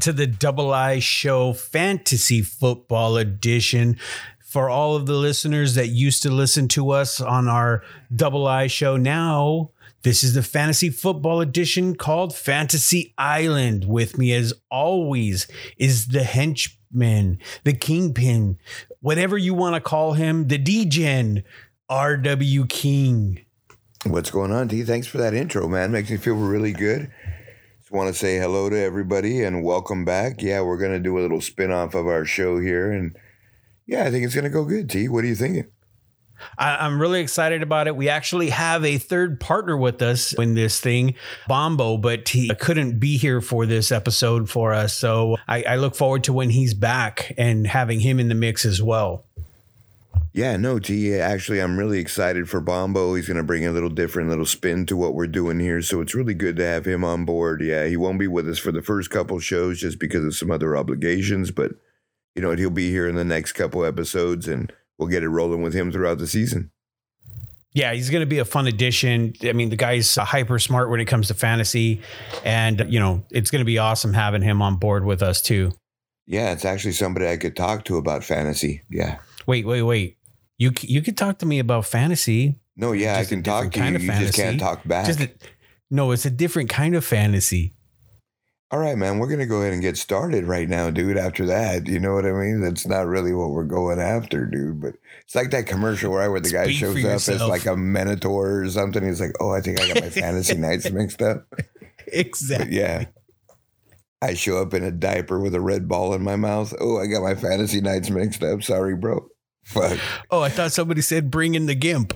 To the Double I Show Fantasy Football Edition. For all of the listeners that used to listen to us on our Double I Show, now this is the Fantasy Football Edition called Fantasy Island. With me, as always, is the henchman, the kingpin, whatever you want to call him, the DGen, RW King. What's going on, D? Thanks for that intro, man. Makes me feel really good. Just want to say hello to everybody and welcome back. Yeah, we're going to do a little spin off of our show here. And yeah, I think it's going to go good, T. What are you thinking? I, I'm really excited about it. We actually have a third partner with us in this thing, Bombo, but he couldn't be here for this episode for us. So I, I look forward to when he's back and having him in the mix as well. Yeah, no, T. Actually, I'm really excited for Bombo. He's going to bring a little different little spin to what we're doing here. So it's really good to have him on board. Yeah, he won't be with us for the first couple shows just because of some other obligations, but you know, he'll be here in the next couple episodes and we'll get it rolling with him throughout the season. Yeah, he's going to be a fun addition. I mean, the guy's hyper smart when it comes to fantasy, and you know, it's going to be awesome having him on board with us too. Yeah, it's actually somebody I could talk to about fantasy. Yeah. Wait, wait, wait. You you could talk to me about fantasy. No, yeah, Just I can talk to kind you. of You just can't talk back. Just a, no, it's a different kind of fantasy. All right, man, we're going to go ahead and get started right now, dude. After that, you know what I mean? That's not really what we're going after, dude. But it's like that commercial, right, where the guy Speak for shows up as like a Minotaur or something. He's like, oh, I think I got my fantasy nights mixed up. But Exactly. yeah. I show up in a diaper with a red ball in my mouth. Oh, I got my fantasy nights mixed up. Sorry, bro. Fuck. Oh, I thought somebody said bring in the gimp.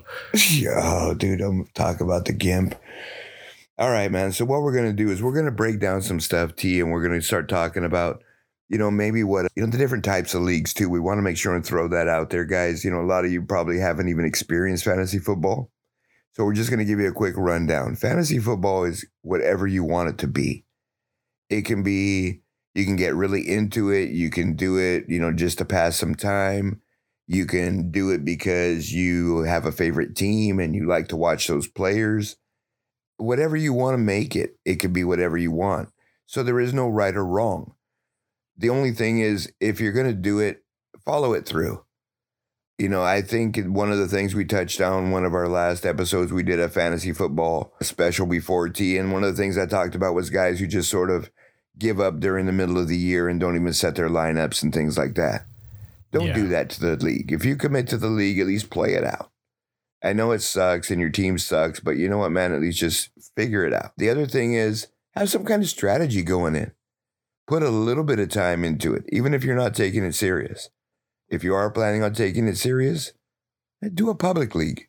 Oh, dude, I'm talk about the gimp. All right, man. So what we're gonna do is we're gonna break down some stuff, T, and we're gonna start talking about, you know, maybe what you know the different types of leagues too. We want to make sure and throw that out there, guys. You know, a lot of you probably haven't even experienced fantasy football, so we're just gonna give you a quick rundown. Fantasy football is whatever you want it to be. It can be. You can get really into it. You can do it, you know, just to pass some time. You can do it because you have a favorite team and you like to watch those players. Whatever you want to make it, it could be whatever you want. So there is no right or wrong. The only thing is, if you're going to do it, follow it through. You know, I think one of the things we touched on one of our last episodes, we did a fantasy football special before T. And one of the things I talked about was guys who just sort of give up during the middle of the year and don't even set their lineups and things like that. Don't Yeah. do that to the league. If you commit to the league, at least play it out. I know it sucks and your team sucks, but you know what, man? At least just figure it out. The other thing is have some kind of strategy going in. Put a little bit of time into it, even if you're not taking it serious. If you are planning on taking it serious, do a public league.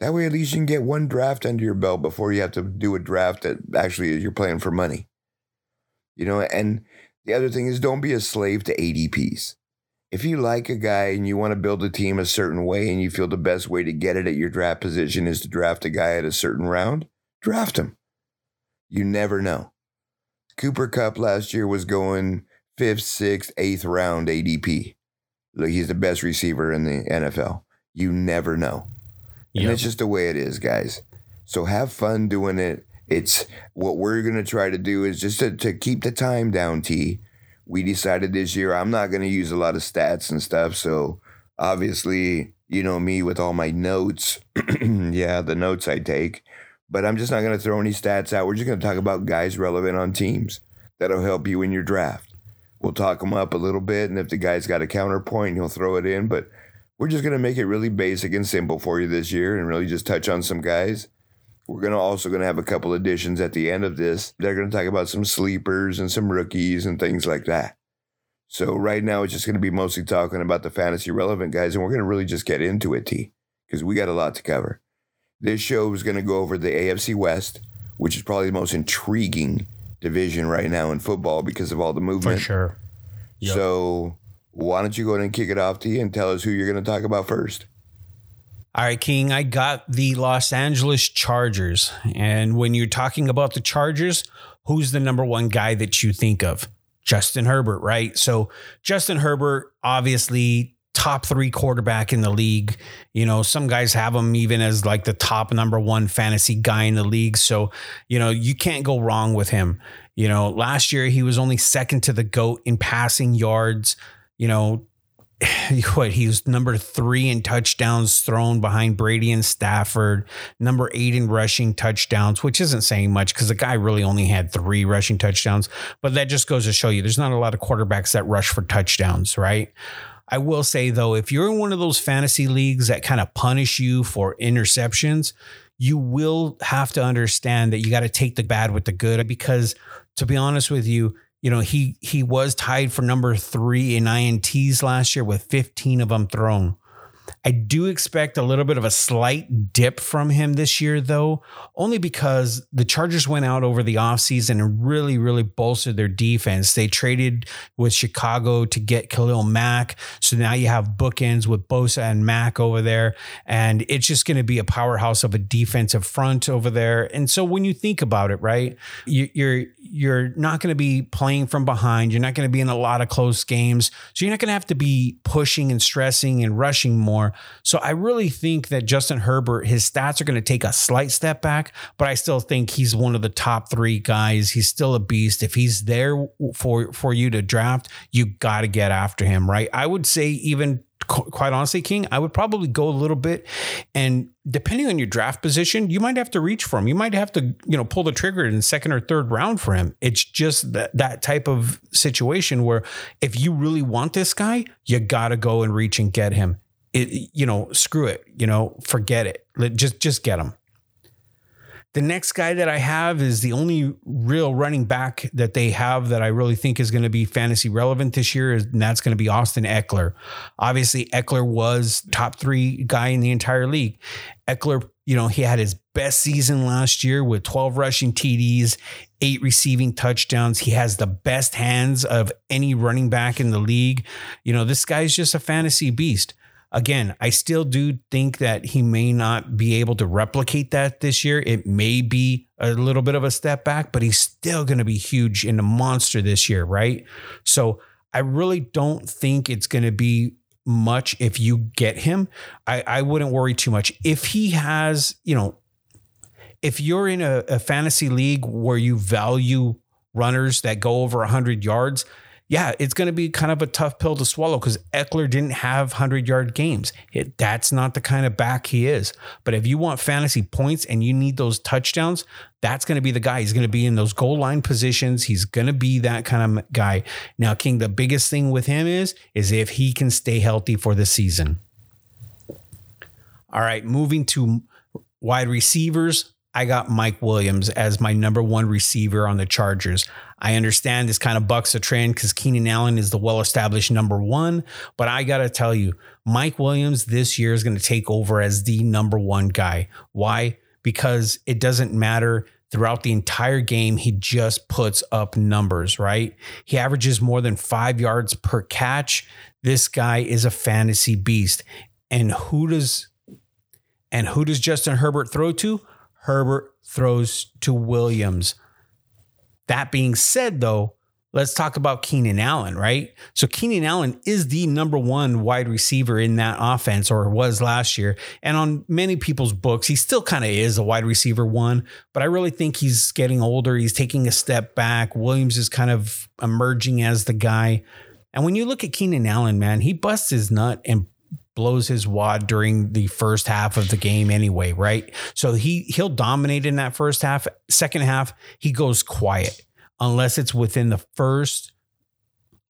That way, at least you can get one draft under your belt before you have to do a draft that actually you're playing for money. You know, and the other thing is don't be a slave to ADPs. If you like a guy and you want to build a team a certain way and you feel the best way to get it at your draft position is to draft a guy at a certain round, draft him. You never know. Cooper Kupp last year was going fifth, sixth, eighth round ADP. Look, he's the best receiver in the NFL. You never know. And Yep. it's just the way it is, guys. So have fun doing it. It's what we're going to try to do is just to, to keep the time down, T. We decided this year I'm not going to use a lot of stats and stuff. So obviously, you know me with all my notes. yeah, the notes I take. But I'm just not going to throw any stats out. We're just going to talk about guys relevant on teams that'll help you in your draft. We'll talk them up a little bit. And if the guy's got a counterpoint, he'll throw it in. But we're just going to make it really basic and simple for you this year and really just touch on some guys. We're to also going to have a couple additions at the end of this. They're going to talk about some sleepers and some rookies and things like that. So right now it's just going to be mostly talking about the fantasy relevant guys and we're going to really just get into it, T, because we got a lot to cover. This show is going to go over the AFC West, which is probably the most intriguing division right now in football because of all the movement. For sure. Yep. So why don't you go ahead and kick it off, T, and tell us who you're going to talk about first? All right, King, I got the Los Angeles Chargers. And when you're talking about the Chargers, who's the number one guy that you think of? Justin Herbert, right? So, Justin Herbert, obviously, top three quarterback in the league. You know, some guys have him even as like the top number one fantasy guy in the league. So, you know, you can't go wrong with him. You know, last year he was only second to the GOAT in passing yards. You know, what he was number three in touchdowns thrown behind Brady and Stafford, number eight in rushing touchdowns, which isn't saying much because the guy really only had three rushing touchdowns. But that just goes to show you there's not a lot of quarterbacks that rush for touchdowns, right? I will say though, if you're in one of those fantasy leagues that kind of punish you for interceptions, you will have to understand that you got to take the bad with the good because to be honest with you, you know, he he was tied for number 3 in INTs last year with 15 of them thrown. I do expect a little bit of a slight dip from him this year, though, only because the Chargers went out over the offseason and really, really bolstered their defense. They traded with Chicago to get Khalil Mack. So now you have bookends with Bosa and Mack over there. And it's just going to be a powerhouse of a defensive front over there. And so when you think about it, right, you're you're not going to be playing from behind. You're not going to be in a lot of close games. So you're not going to have to be pushing and stressing and rushing more. So I really think that Justin Herbert, his stats are going to take a slight step back, but I still think he's one of the top three guys. He's still a beast. If he's there for, for you to draft, you got to get after him, right? I would say even quite honestly, King, I would probably go a little bit and depending on your draft position, you might have to reach for him. You might have to, you know, pull the trigger in second or third round for him. It's just that that type of situation where if you really want this guy, you got to go and reach and get him. It, you know, screw it, you know, forget it. Let, Just just get him. The next guy that I have is the only real running back that they have that I really think is going to be fantasy relevant this year, and that's going to be Austin Ekeler. Obviously, Ekeler was top three guy in the entire league. Ekeler, you know, he had his best season last year with 12 rushing TDs, eight receiving touchdowns. He has the best hands of any running back in the league. You know, this guy's just a fantasy beast again, I still do think that he may not be able to replicate that this year. It may be a little bit of a step back, but he's still going to be huge and a monster this year, right? So I really don't think it's going to be much if you get him. I, I wouldn't worry too much. If he has, you know, if you're in a, a fantasy league where you value runners that go over 100 yards, yeah, it's going to be kind of a tough pill to swallow because Ekeler didn't have 100 yard games. It, that's not the kind of back he is. But if you want fantasy points and you need those touchdowns, that's going to be the guy. He's going to be in those goal line positions. He's going to be that kind of guy. Now, King, the biggest thing with him is, is if he can stay healthy for the season. All right, moving to wide receivers. I got Mike Williams as my number one receiver on the Chargers. I understand this kind of bucks a trend because Keenan Allen is the well established number one. But I got to tell you, Mike Williams this year is going to take over as the number one guy. Why? Because it doesn't matter throughout the entire game, he just puts up numbers, right? He averages more than five yards per catch. This guy is a fantasy beast. And who does and who does Justin Herbert throw to? Herbert throws to Williams. That being said, though, let's talk about Keenan Allen, right? So Keenan Allen is the number one wide receiver in that offense, or was last year. And on many people's books, he still kind of is a wide receiver one, but I really think he's getting older. He's taking a step back. Williams is kind of emerging as the guy. And when you look at Keenan Allen, man, he busts his nut and blows his wad during the first half of the game anyway, right? So he he'll dominate in that first half. Second half, he goes quiet unless it's within the first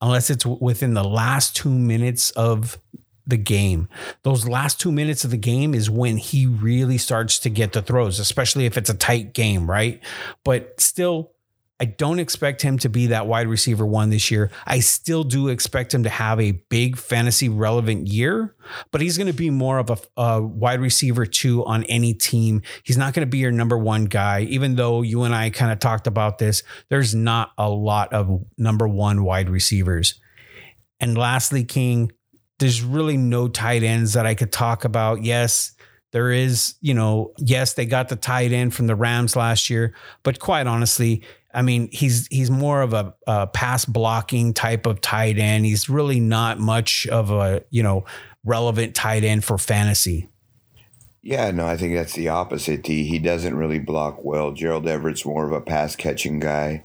unless it's within the last 2 minutes of the game. Those last 2 minutes of the game is when he really starts to get the throws, especially if it's a tight game, right? But still I don't expect him to be that wide receiver one this year. I still do expect him to have a big fantasy relevant year, but he's going to be more of a, a wide receiver two on any team. He's not going to be your number one guy, even though you and I kind of talked about this. There's not a lot of number one wide receivers. And lastly, King, there's really no tight ends that I could talk about. Yes, there is, you know, yes, they got the tight end from the Rams last year, but quite honestly, I mean, he's he's more of a, a, pass blocking type of tight end. He's really not much of a you know relevant tight end for fantasy. Yeah, no, I think that's the opposite. He he doesn't really block well. Gerald Everett's more of a pass catching guy.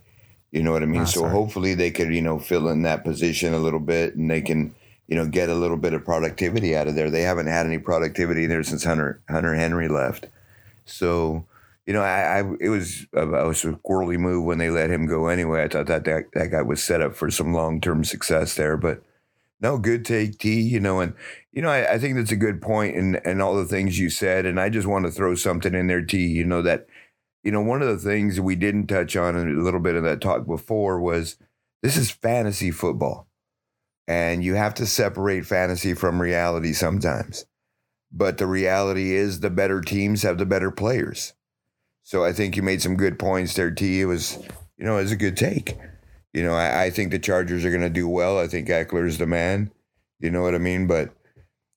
You know what I mean? Oh, so sorry. hopefully they could, you know, fill in that position a little bit and they can, you know, get a little bit of productivity out of there. They haven't had any productivity there since Hunter Hunter Henry left. So, you know, I, I it was a, it was a squirrely move when they let him go anyway. I thought that that, that guy was set up for some long term success there, but no, good take, T. You know, and you know, I, I think that's a good point, and and all the things you said, and I just want to throw something in there, T. You know that, you know, one of the things we didn't touch on a little bit of that talk before was this is fantasy football, and you have to separate fantasy from reality sometimes. But the reality is, the better teams have the better players. So I think you made some good points there, T. It was, you know, it was a good take. You know, I, I think the Chargers are going to do well. I think Ekeler is the man. You know what I mean? But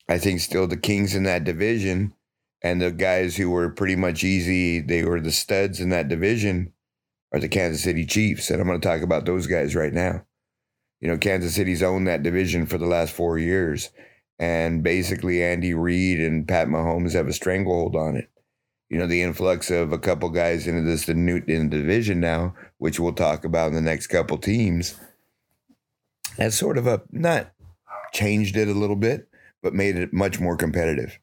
I think still the Kings in that division and the guys who were pretty much easy, they were the studs in that division, are the Kansas City Chiefs. And I'm going to talk about those guys right now. You know, Kansas City's owned that division for the last four years. And basically, Andy Reid and Pat Mahomes have a stranglehold on it you know, the influx of a couple guys into this new in the division now, which we'll talk about in the next couple teams, has sort of a not changed it a little bit, but made it much more competitive.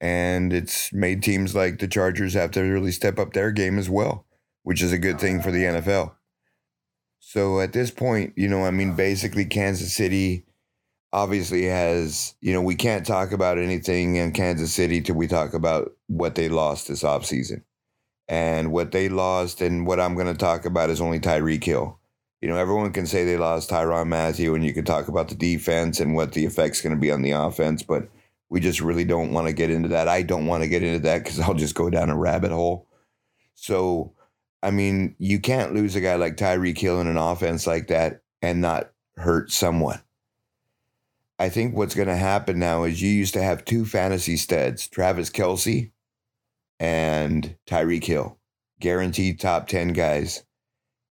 And it's made teams like the Chargers have to really step up their game as well, which is a good thing for the NFL. So at this point, you know, I mean, basically, Kansas City obviously has, you know, we can't talk about anything in Kansas City till we talk about what they lost this offseason. And what they lost and what I'm going to talk about is only Tyreek Hill. You know, everyone can say they lost Tyrann Mathieu, and you can talk about the defense and what the effect's going to be on the offense, but we just really don't want to get into that. I don't want to get into that because I'll just go down a rabbit hole. So, I mean, you can't lose a guy like Tyreek Hill in an offense like that and not hurt someone. I think what's going to happen now is you used to have two fantasy studs, Travis Kelce and Tyreek Hill, guaranteed top 10 guys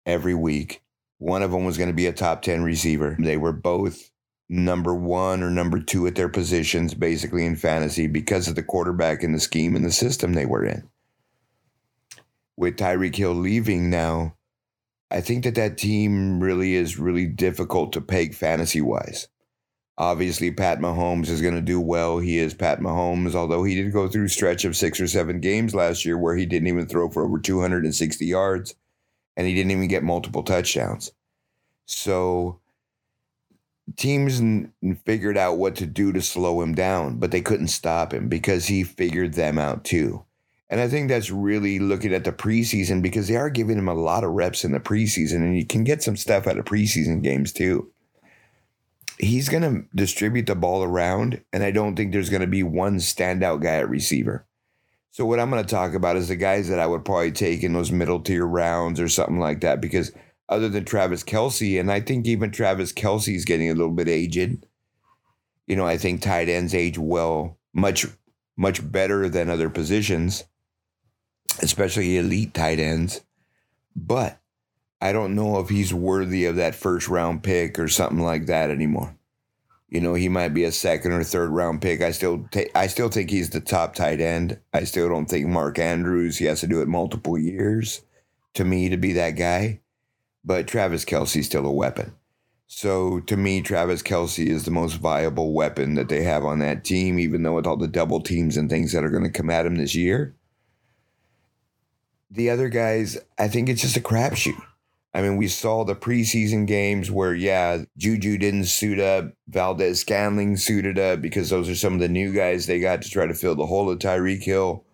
every week. One of them was going to be a top 10 receiver. They were both number one or number two at their positions, basically in fantasy, because of the quarterback and the scheme and the system they were in. With Tyreek Hill leaving now, I think that that team really is really difficult to peg fantasy wise. Obviously, Pat Mahomes is going to do well. He is Pat Mahomes, although he did go through a stretch of six or seven games last year where he didn't even throw for over 260 yards and he didn't even get multiple touchdowns. So teams n- figured out what to do to slow him down, but they couldn't stop him because he figured them out too. And I think that's really looking at the preseason because they are giving him a lot of reps in the preseason and you can get some stuff out of preseason games too he's going to distribute the ball around, and I don't think there's going to be one standout guy at receiver. So, what I'm going to talk about is the guys that I would probably take in those middle tier rounds or something like that, because other than Travis Kelce, and I think even Travis Kelce is getting a little bit aged. You know, I think tight ends age well, much, much better than other positions, especially elite tight ends. But I don't know if he's worthy of that first round pick or something like that anymore. You know, he might be a second or third round pick. I still ta- I still think he's the top tight end. I still don't think Mark Andrews, he has to do it multiple years to me to be that guy. But Travis Kelce's still a weapon. So to me, Travis Kelce is the most viable weapon that they have on that team, even though with all the double teams and things that are going to come at him this year. The other guys, I think it's just a crapshoot. I mean, we saw the preseason games where, yeah, Juju didn't suit up, Valdes-Scantling suited up because those are some of the new guys they got to try to fill the hole of Tyreek Hill.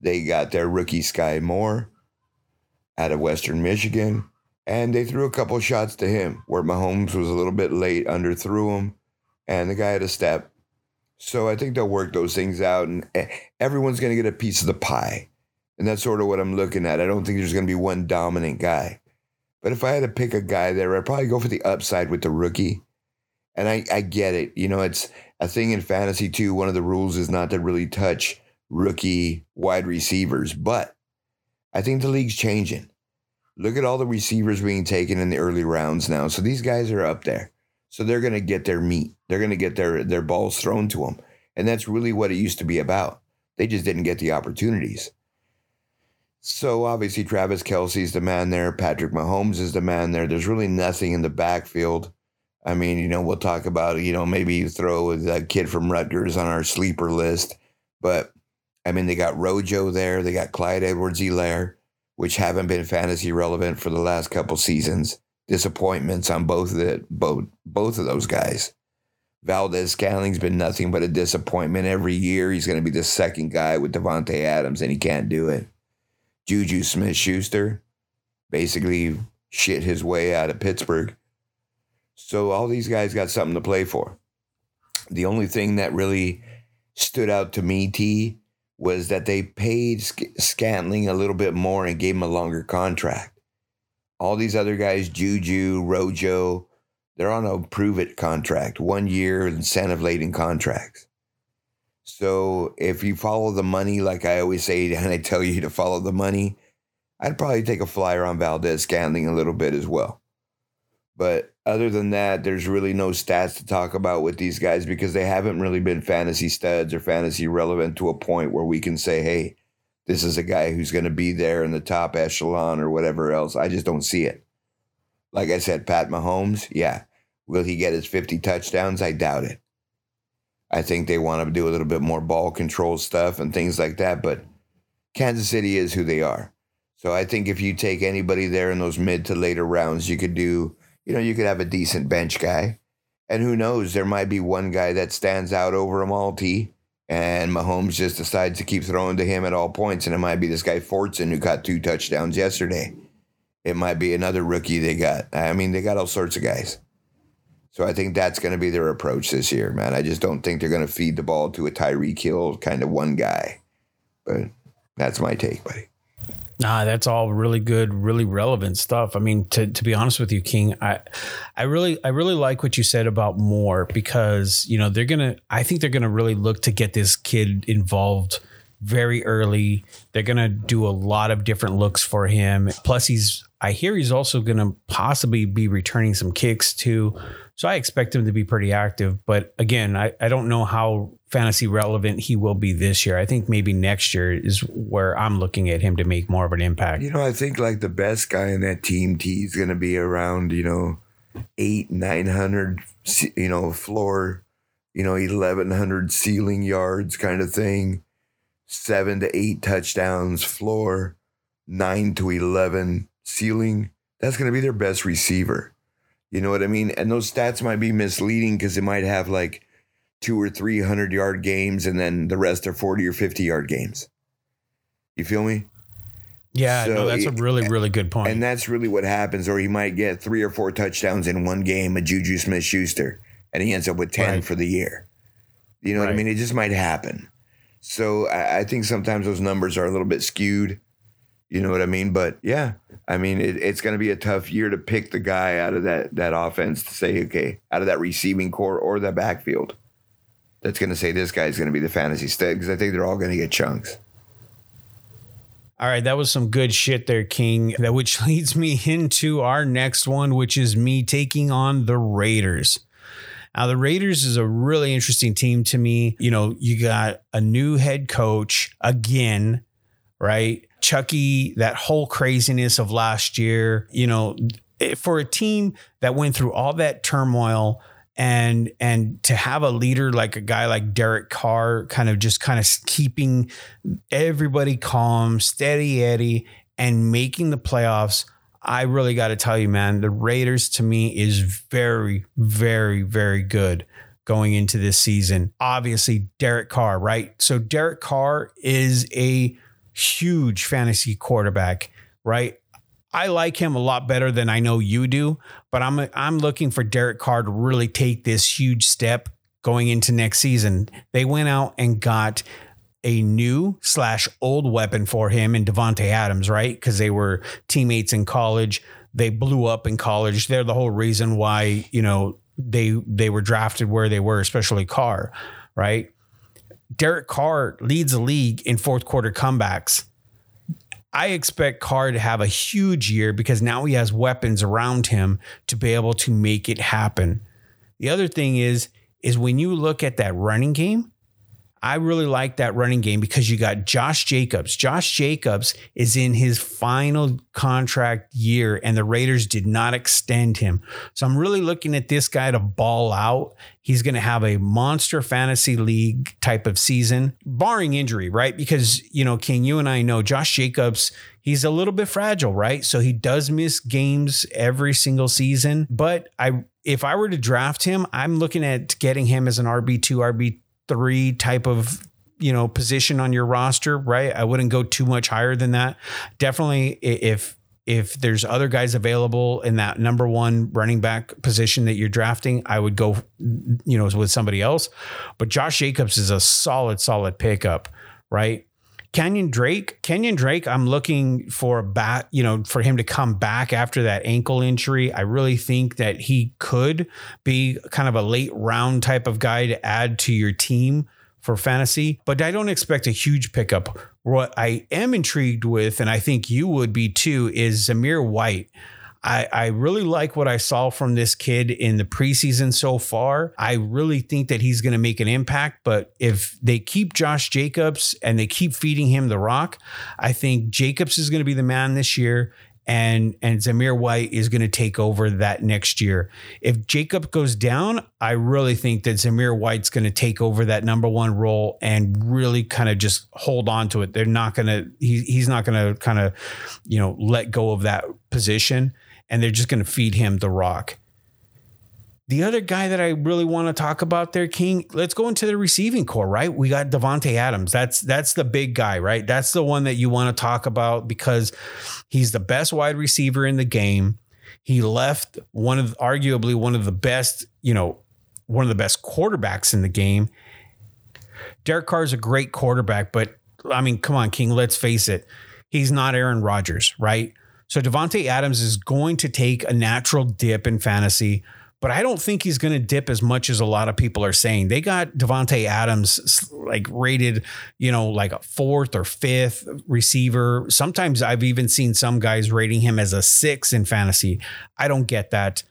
They got their rookie Skyy Moore out of Western Michigan, and they threw a couple shots to him where Mahomes was a little bit late, underthrew him, and the guy had a step. So I think they'll work those things out, and eh, everyone's going to get a piece of the pie. And that's sort of what I'm looking at. I don't think there's going to be one dominant guy. But if I had to pick a guy there, I'd probably go for the upside with the rookie. And I, I get it. You know, it's a thing in fantasy too. One of the rules is not to really touch rookie wide receivers. But I think the league's changing. Look at all the receivers being taken in the early rounds now. So these guys are up there. So they're going to get their meat. They're going to get their, their balls thrown to them. And that's really what it used to be about. They just didn't get the opportunities. So obviously Travis Kelce's the man there. Patrick Mahomes is the man there. There's really nothing in the backfield. I mean, you know, we'll talk about, you know, maybe you throw that kid from Rutgers on our sleeper list. But I mean, they got Rojo there. They got Clyde Edwards Helaire, which haven't been fantasy relevant for the last couple seasons. Disappointments on both of the, both both of those guys. Valdes-Scantling's been nothing but a disappointment every year. He's going to be the second guy with Davante Adams, and he can't do it. Juju Smith Schuster basically shit his way out of Pittsburgh. So all these guys got something to play for. The only thing that really stood out to me, T, was that they paid Scantling a little bit more and gave him a longer contract. All these other guys, Juju, Rojo, they're on a prove it contract, one year incentive laden contracts. So if you follow the money, like I always say, and I tell you to follow the money, I'd probably take a flyer on Valdes-Scantling a little bit as well. But other than that, there's really no stats to talk about with these guys because they haven't really been fantasy studs or fantasy relevant to a point where we can say, hey, this is a guy who's going to be there in the top echelon or whatever else. I just don't see it. Like I said, Pat Mahomes, yeah, Will he get his 50 touchdowns? I doubt it. I think they want to do a little bit more ball control stuff and things like that, but Kansas City is who they are. So I think if you take anybody there in those mid to later rounds, you could do, you know, you could have a decent bench guy. And who knows, there might be one guy that stands out over them all, T. And Mahomes just decides to keep throwing to him at all points. And it might be this guy Fortson who got two touchdowns yesterday. It might be another rookie they got. I mean, they got all sorts of guys. So I think that's going to be their approach this year, man. I just don't think they're going to feed the ball to a Tyreek Hill kind of one guy. But that's my take, buddy. Nah, that's all really good, really relevant stuff. I mean, to, to be honest with you, King, I I really I really like what you said about Moore because, you know, they're gonna I think they're gonna really look to get this kid involved very early. They're gonna do a lot of different looks for him. Plus he's I hear he's also gonna possibly be returning some kicks too. So I expect him to be pretty active. But again, I, I don't know how fantasy relevant he will be this year. I think maybe next year is where I'm looking at him to make more of an impact. You know, I think like the best guy in that team T is going to be around, you know, eight, 900, you know, floor, you know, 1,100 ceiling yards kind of thing, seven to eight touchdowns floor, nine to 11 ceiling. That's going to be their best receiver. You know what I mean? And those stats might be misleading because it might have like two or three hundred yard games and then the rest are 40 or 50 yard games. You feel me? Yeah, so no, that's a really, really good point. And that's really what happens. Or he might get three or four touchdowns in one game, a Juju Smith Schuster, and he ends up with 10 right. for the year. You know right. what I mean? It just might happen. So I, I think sometimes those numbers are a little bit skewed. You know what I mean? But yeah, I mean, it, it's going to be a tough year to pick the guy out of that that offense to say, okay, out of that receiving core or the backfield, that's going to say this guy's going to be the fantasy stud because I think they're all going to get chunks. All right, that was some good shit there, King. That which leads me into our next one, which is me taking on the Raiders. Now, the Raiders is a really interesting team to me. You know, you got a new head coach again, right? Chucky, that whole craziness of last year, you know, for a team that went through all that turmoil and and to have a leader like a guy like Derek Carr kind of just kind of keeping everybody calm, steady Eddie and making the playoffs. I really got to tell you, man, the Raiders to me is very, very, very good going into this season. Obviously, Derek Carr, right? So Derek Carr is a huge fantasy quarterback, right? I like him a lot better than I know you do, but I'm I'm looking for Derek Carr to really take this huge step going into next season. They went out and got a new slash old weapon for him in Davante Adams, right? Because they were teammates in college. They blew up in college. They're the whole reason why you know they they were drafted where they were, especially Carr, right? Derek Carr leads the league in fourth quarter comebacks. I expect Carr to have a huge year because now he has weapons around him to be able to make it happen. The other thing is, is when you look at that running game, I really like that running game because you got Josh Jacobs. Josh Jacobs is in his final contract year, and the Raiders did not extend him. So I'm really looking at this guy to ball out. He's going to have a monster fantasy league type of season, barring injury, right? Because, you know, King, you and I know Josh Jacobs, he's a little bit fragile, right? So he does miss games every single season. But I, if I were to draft him, I'm looking at getting him as an RB2, RB three type of you know position on your roster, right? I wouldn't go too much higher than that. Definitely, if if there's other guys available in that number one running back position that you're drafting, I would go, you know, with somebody else. But Josh Jacobs is a solid, solid pickup, right? Kenyon Drake, Kenyon Drake, I'm looking for a bat, you know, for him to come back after that ankle injury. I really think that he could be kind of a late round type of guy to add to your team for fantasy, but I don't expect a huge pickup. What I am intrigued with, and I think you would be too, is Zamir White. I, I really like what I saw from this kid in the preseason so far. I really think that he's going to make an impact. But if they keep Josh Jacobs and they keep feeding him the rock, I think Jacobs is going to be the man this year. And, and Zamir White is going to take over that next year. If Jacob goes down, I really think that Zamir White's going to take over that number one role and really kind of just hold on to it. They're not going to, he, he's not going to kind of, you know, let go of that position and they're just going to feed him the rock. The other guy that I really want to talk about there, King, let's go into the receiving core, right? We got Davante Adams. That's that's the big guy, right? That's the one that you want to talk about because he's the best wide receiver in the game. He left one of arguably one of the best, you know, one of the best quarterbacks in the game. Derek Carr is a great quarterback, but I mean, come on, King, let's face it. He's not Aaron Rodgers, right? So Davante Adams is going to take a natural dip in fantasy, but I don't think he's going to dip as much as a lot of people are saying. They got Davante Adams like rated, you know, like a fourth or fifth receiver. Sometimes I've even seen some guys rating him as a six in fantasy. I don't get that.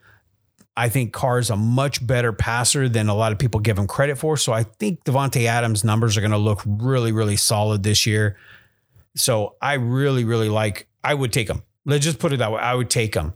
I think Carr's a much better passer than a lot of people give him credit for. So I think Davante Adams' numbers are going to look really, really solid this year. So I really, really like. I would take him. Let's just put it that way. I would take him.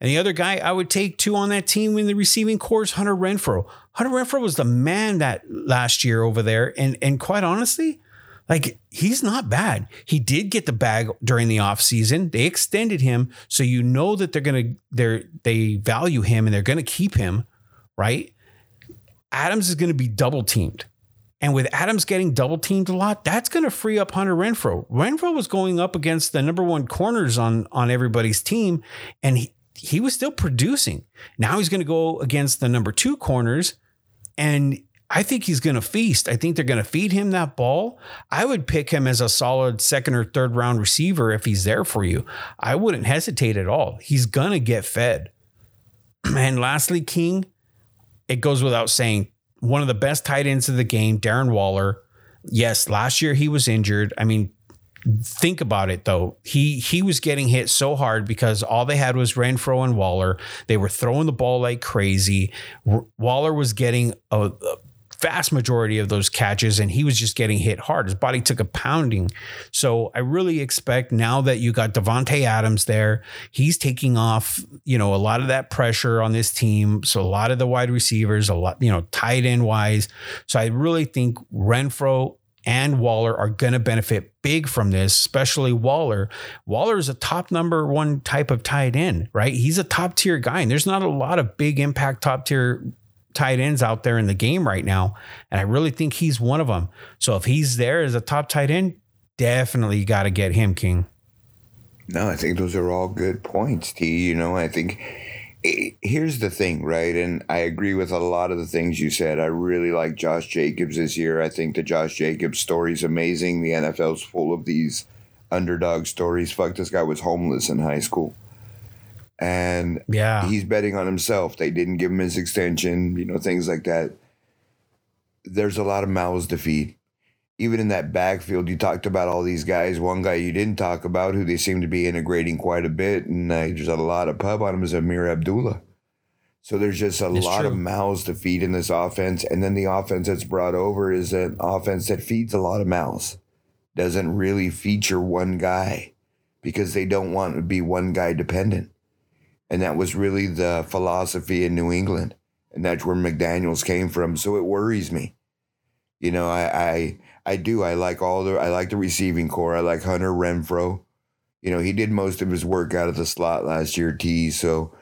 And the other guy I would take two on that team in the receiving is Hunter Renfrow. Hunter Renfrow was the man that last year over there. And and quite honestly, like he's not bad. He did get the bag during the offseason. They extended him. So you know that they're gonna they're they value him and they're gonna keep him, right? Adams is gonna be double teamed. And with Adams getting double teamed a lot, that's going to free up Hunter Renfrow. Renfrow was going up against the number one corners on, on everybody's team, and he, he was still producing. Now he's going to go against the number two corners, and I think he's going to feast. I think they're going to feed him that ball. I would pick him as a solid second or third round receiver if he's there for you. I wouldn't hesitate at all. He's going to get fed. And lastly, King, it goes without saying, one of the best tight ends of the game, Darren Waller. Yes, last year he was injured. I mean, think about it though. He he was getting hit so hard because all they had was Renfrow and Waller. They were throwing the ball like crazy. Waller was getting a, a vast majority of those catches and he was just getting hit hard. His body took a pounding. So I really expect now that you got Davante Adams there, he's taking off, you know, a lot of that pressure on this team. So a lot of the wide receivers, a lot, you know, tight end wise. So I really think Renfrow and Waller are going to benefit big from this, especially Waller. Waller is a top number one type of tight end, right? He's a top tier guy, and there's not a lot of big impact top tier tight ends out there in the game right now. And I really think he's one of them. So if he's there as a top tight end, definitely got to get him, King. No, I think those are all good points, T. You know, I think it, here's the thing, right? And I agree with a lot of the things you said. I really like Josh Jacobs this year. I think the Josh Jacobs story is amazing. The NFL's full of these underdog stories. Fuck, this guy was homeless in high school and yeah, he's betting on himself. They didn't give him his extension, you know, things like that. There's a lot of mouths to feed. Even in that backfield, you talked about all these guys. One guy you didn't talk about, who they seem to be integrating quite a bit, and uh, there's a lot of pub on him, is Ameer Abdullah. So there's just a It's lot of mouths to feed in this offense. And then the offense that's brought over is an offense that feeds a lot of mouths, doesn't really feature one guy because they don't want to be one guy dependent. And that was really the philosophy in New England. And that's where McDaniels came from. So it worries me. You know, I I, I do. I like all the I like the receiving core. I like Hunter Renfrow. You know, he did most of his work out of the slot last year, T. So,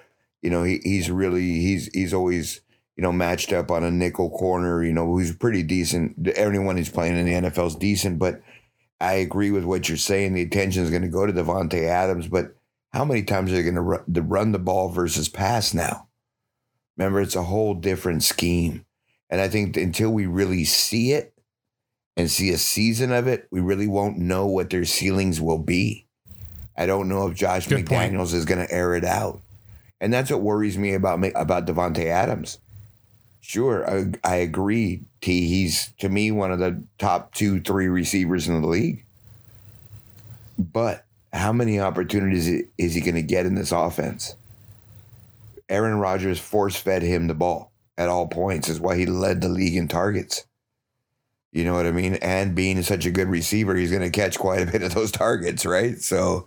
you know, he, he's really he's he's always, you know, matched up on a nickel corner, you know, who's pretty decent. Everyone who's playing in the NFL is decent, but I agree with what you're saying. The attention is going to go to Davante Adams, but how many times are they going to run, the ball versus pass now? Remember, it's a whole different scheme. And I think until we really see it and see a season of it, we really won't know what their ceilings will be. I don't know if Josh Good point. McDaniels is going to air it out. And that's what worries me about about Davante Adams. Sure, I, I agree. T. He's to me one of the top two, three receivers in the league. But how many opportunities is he going to get in this offense? Aaron Rodgers force fed him the ball at all points, is why he led the league in targets. You know what I mean? And being such a good receiver, he's going to catch quite a bit of those targets, right? So,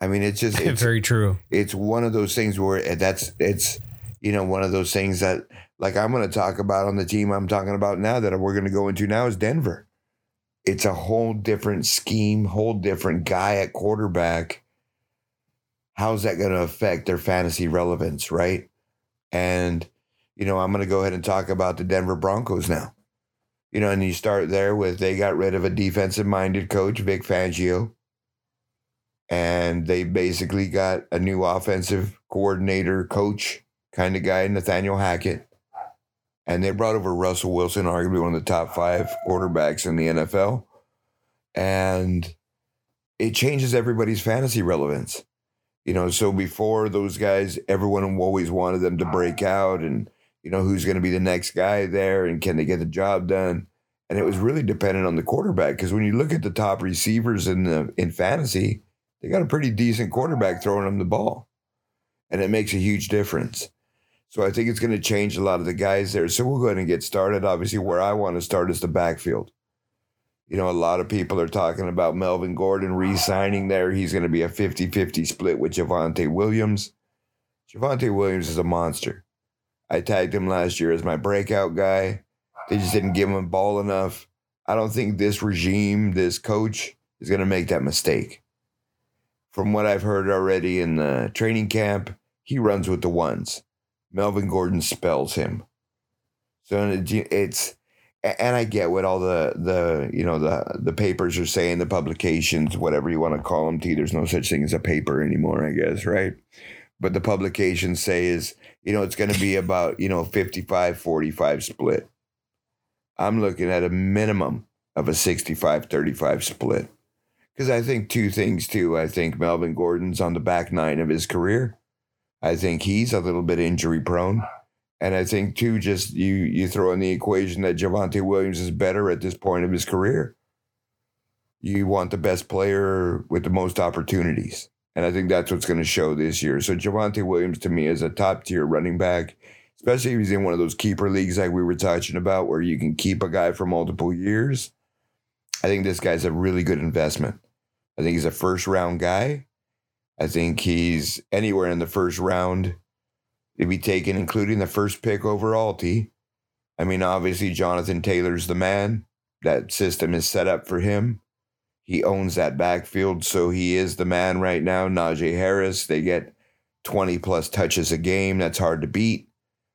I mean, it's just it's, Very true. it's one of those things where that's it's you know one of those things that like I'm going to talk about on the team I'm talking about now that we're going to go into now is Denver. It's a whole different scheme, whole different guy at quarterback. How's that going to affect their fantasy relevance, right? And you know, I'm going to go ahead and talk about the Denver Broncos now. You know, and you start there with they got rid of a defensive minded coach, Vic Fangio and they basically got a new offensive coordinator, coach kind of guy, Nathaniel Hackett. And they brought over Russell Wilson, arguably one of the top five quarterbacks in the NFL. And it changes everybody's fantasy relevance. You know, so before those guys, everyone always wanted them to break out and, you know, who's going to be the next guy there and can they get the job done? And it was really dependent on the quarterback because when you look at the top receivers in the in fantasy, they got a pretty decent quarterback throwing them the ball. And it makes a huge difference. So I think it's going to change a lot of the guys there. So we'll go ahead and get started. Obviously, where I want to start is the backfield. You know, a lot of people are talking about Melvin Gordon re signing there. He's going to be a 50 50 split with Javonte Williams. Javonte Williams is a monster. I tagged him last year as my breakout guy. They just didn't give him a ball enough. I don't think this regime, this coach, is going to make that mistake from what I've heard already in the training camp, he runs with the ones. Melvin Gordon spells him. So it's, and I get what all the the you know the the papers are saying, the publications, whatever you want to call them. T. There's no such thing as a paper anymore, I guess, right? But the publications say is you know it's going to be about you know 55 45 split. I'm looking at a minimum of a 65 35 split. Because I think two things too. I think Melvin Gordon's on the back nine of his career. I think he's a little bit injury prone. And I think too, just you you throw in the equation that Javonte Williams is better at this point of his career. You want the best player with the most opportunities. And I think that's what's going to show this year. So Javonte Williams to me is a top tier running back, especially if he's in one of those keeper leagues like we were touching about, where you can keep a guy for multiple years. I think this guy's a really good investment. I think he's a first round guy. I think he's anywhere in the first round to be taken, including the first pick overall. T. I mean, obviously, Jonathan Taylor's the man. That system is set up for him. He owns that backfield, so he is the man right now. Najee Harris, they get 20 plus touches a game. That's hard to beat.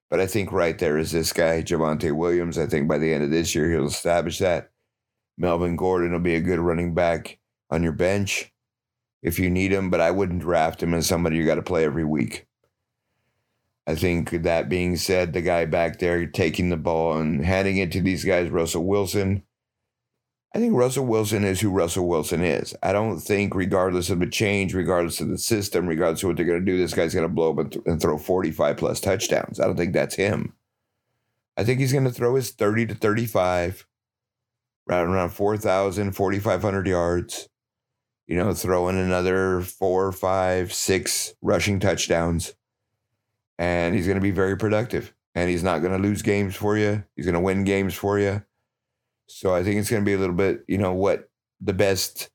But I think right there is this guy, Javonte Williams. I think by the end of this year, he'll establish that. Melvin Gordon will be a good running back on your bench if you need him, but I wouldn't draft him as somebody you got to play every week. I think that being said, the guy back there taking the ball and handing it to these guys, Russell Wilson. I think Russell Wilson is who Russell Wilson is. I don't think, regardless of the change, regardless of the system, regardless of what they're going to do, this guy's going to blow up and, th- and throw 45 plus touchdowns. I don't think that's him. I think he's going to throw his 30 to 35, right around 4,000, 4,500 yards you know, throw in another four, five, six rushing touchdowns. and he's going to be very productive. And he's not going to lose games for you. He's going to win games for you. So I think it's going to be a little bit, you know, what the best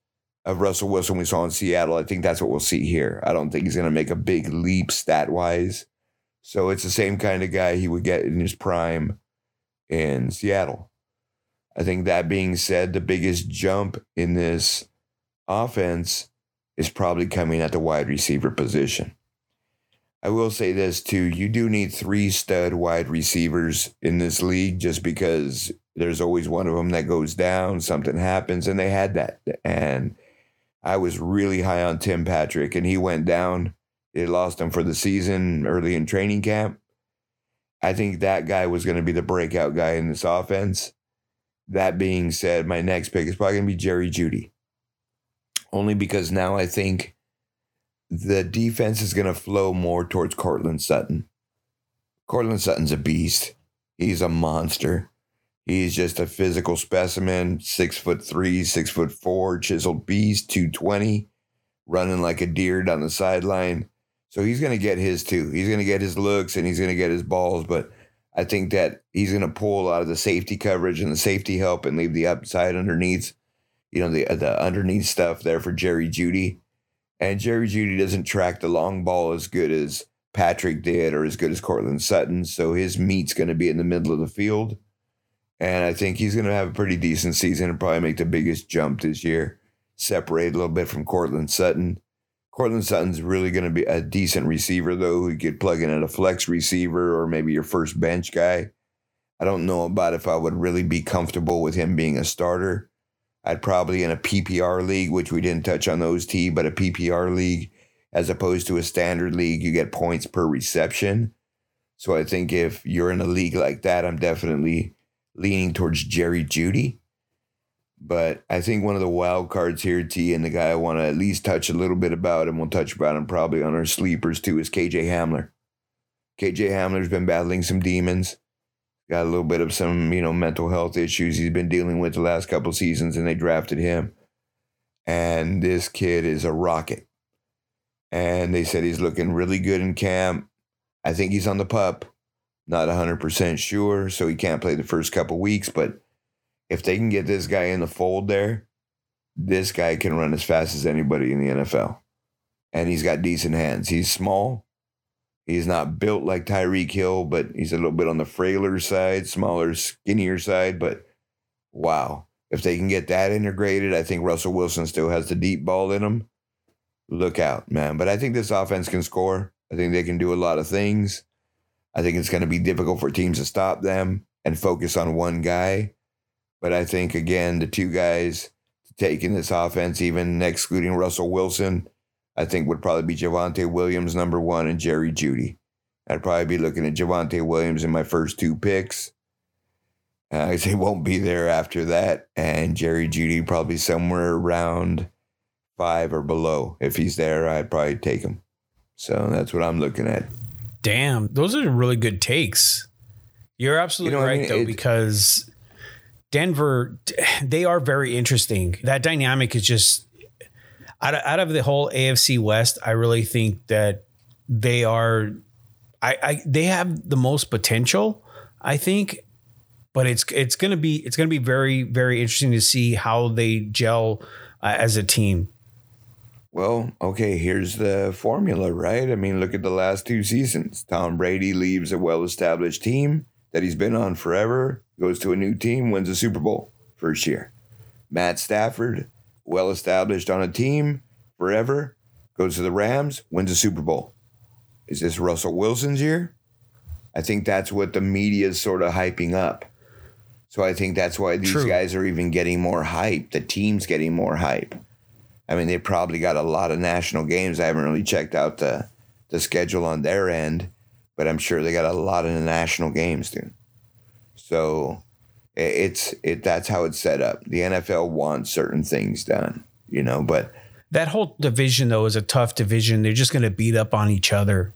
of Russell Wilson we saw in Seattle. I think that's what we'll see here. I don't think he's going to make a big leap stat wise. So it's the same kind of guy he would get in his prime in Seattle. I think that being said, the biggest jump in this offense is probably coming at the wide receiver position. I will say this too you do need three stud wide receivers in this league just because there's always one of them that goes down, something happens, and they had that. And I was really high on Tim Patrick, and he went down. They lost him for the season early in training camp. I think that guy was going to be the breakout guy in this offense. That being said, my next pick is probably going to be Jerry Jeudy. Only because now I think the defense is going to flow more towards Courtland Sutton. Courtland Sutton's a beast. He's a monster. He's just a physical specimen, six foot three, six foot four, chiseled beast, 220, running like a deer down the sideline. So he's going to get his too. He's going to get his looks and he's going to get his balls. But I think that he's going to pull a lot of the safety coverage and the safety help and leave the upside underneath, you know, the, the underneath stuff there for Jerry Jeudy, And Jerry Jeudy doesn't track the long ball as good as Patrick did or as good as Courtland Sutton. So his meat's going to be in the middle of the field. And I think he's going to have a pretty decent season and probably make the biggest jump this year, separate a little bit from Courtland Sutton. Courtland Sutton's really going to be a decent receiver, though, who could plug in at a flex receiver or maybe your first bench guy. I don't know about if I would really be comfortable with him being a starter. I'd probably in a PPR league, which we didn't touch on those T, but a PPR league, as opposed to a standard league, you get points per reception. So I think if you're in a league like that, I'm definitely leaning towards Jerry Jeudy. But I think one of the wild cards here, T, and the guy I want to at least touch a little bit about, and we'll touch about him probably on our sleepers too, is KJ Hamler. KJ Hamler's been battling some demons, got a little bit of some, you know, mental health issues he's been dealing with the last couple seasons, and they drafted him. And this kid is a rocket. And they said he's looking really good in camp. I think he's on the pup. Not 100% sure, so he can't play the first couple weeks. But if they can get this guy in the fold there, this guy can run as fast as anybody in the NFL. And he's got decent hands. He's small. He's not built like Tyreek Hill, but he's a little bit on the frailer side, smaller, skinnier side. But wow, if they can get that integrated, I think Russell Wilson still has the deep ball in him. Look out, man. But I think this offense can score. I think they can do a lot of things. I think it's going to be difficult for teams to stop them and focus on one guy. But I think, again, the two guys taking this offense, even excluding Russell Wilson, I think would probably be Javonte Williams, number one, and Jerry Jeudy. I'd probably be looking at Javonte Williams in my first two picks. Uh, I say won't be there after that. And Jerry Jeudy probably somewhere around five or below. If he's there, I'd probably take him. So that's what I'm looking at. Damn, those are really good takes. You're absolutely you know, right I mean, though, because Denver, they are very interesting. That dynamic is just out of, out of the whole AFC West. I really think that they are, I, I they have the most potential. I think, but it's it's gonna be it's gonna be very very interesting to see how they gel uh, as a team. Well, okay, here's the formula, right? I mean, look at the last two seasons. Tom Brady leaves a well established team that he's been on forever, goes to a new team, wins a Super Bowl first year. Matt Stafford, well established on a team forever, goes to the Rams, wins a Super Bowl. Is this Russell Wilson's year? I think that's what the media is sort of hyping up. So I think that's why these True. guys are even getting more hype. The team's getting more hype. I mean, they probably got a lot of national games. I haven't really checked out the the schedule on their end, but I'm sure they got a lot of national games, dude. So it's it that's how it's set up. The NFL wants certain things done, you know, but that whole division though is a tough division. They're just going to beat up on each other.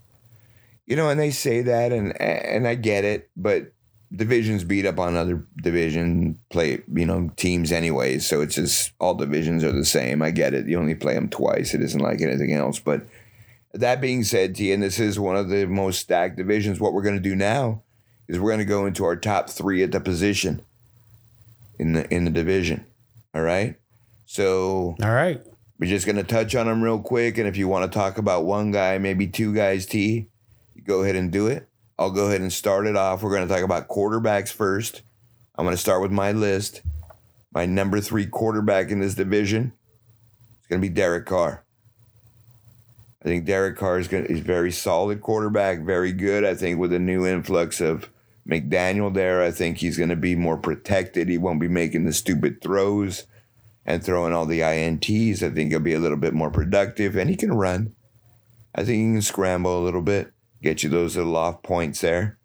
You know, and they say that and and I get it, but divisions beat up on other division play, you know, teams anyways. So it's just all divisions are the same. I get it. You only play them twice. It isn't like anything else, but That being said, T, and this is one of the most stacked divisions. What we're going to do now is we're going to go into our top three at the position in the in the division. All right. So All right. We're just going to touch on them real quick, and if you want to talk about one guy, maybe two guys, T, go ahead and do it. I'll go ahead and start it off. We're going to talk about quarterbacks first. I'm going to start with my list. My number three quarterback in this division is going to be Derek Carr. I think Derek Carr is going to, he's very solid quarterback, very good. I think with a new influx of McDaniel there, I think he's going to be more protected. He won't be making the stupid throws and throwing all the INTs. I think he'll be a little bit more productive and he can run. I think he can scramble a little bit, get you those little off points there.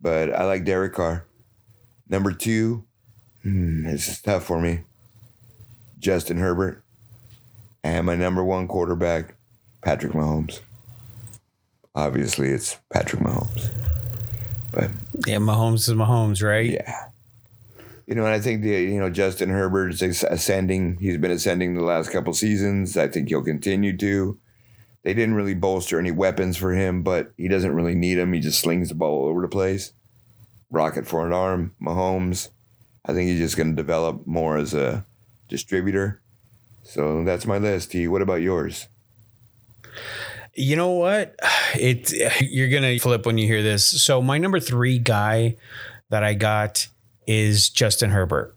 But I like Derek Carr. Number two, hmm, this is tough for me. Justin Herbert. And my number one quarterback, Patrick Mahomes. Obviously, it's Patrick Mahomes. But Yeah, Mahomes is Mahomes, right? yeah. You know, and I think the you know Justin Herbert is ascending. He's been ascending the last couple seasons. I think he'll continue to. They didn't really bolster any weapons for him, but he doesn't really need them. He just slings the ball all over the place. Rocket for an arm, Mahomes. I think he's just going to develop more as a distributor. So that's my list. T. What about yours? You know what? It you're gonna flip when you hear this. So my number three guy that I got is Justin Herbert.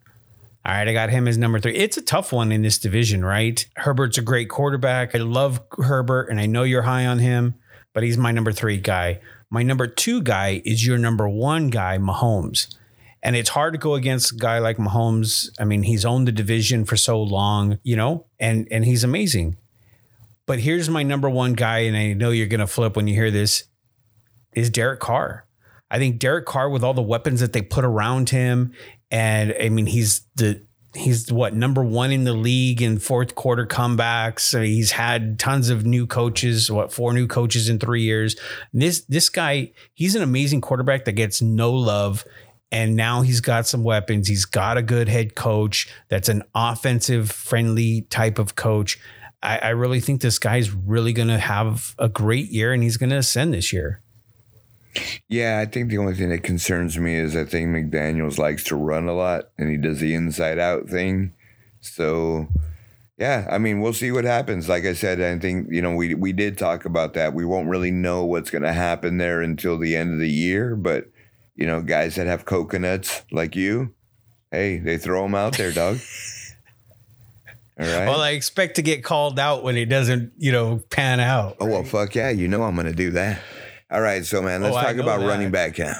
All right, I got him as number three. It's a tough one in this division, right? Herbert's a great quarterback. I love Herbert, and I know you're high on him, but he's my number three guy. My number two guy is your number one guy, Mahomes. And it's hard to go against a guy like Mahomes. I mean, he's owned the division for so long, you know, and and he's amazing. But here's my number one guy, and I know you're gonna flip when you hear this, is Derek Carr. I think Derek Carr, with all the weapons that they put around him, and I mean, he's the he's what number one in the league in fourth quarter comebacks. He's had tons of new coaches. What four new coaches in three years? This this guy, he's an amazing quarterback that gets no love. And now he's got some weapons. He's got a good head coach that's an offensive friendly type of coach. I, I really think this guy's really going to have a great year and he's going to ascend this year. Yeah, I think the only thing that concerns me is I think McDaniels likes to run a lot and he does the inside out thing. So, yeah, I mean, we'll see what happens. Like I said, I think, you know, we, we did talk about that. We won't really know what's going to happen there until the end of the year. But, you know, guys that have coconuts like you, hey, they throw them out there, dog. All right. Well, I expect to get called out when it doesn't, you know, pan out. Oh well, fuck yeah! You know I'm going to do that. All right, so man, let's Oh, talk about that. running back now,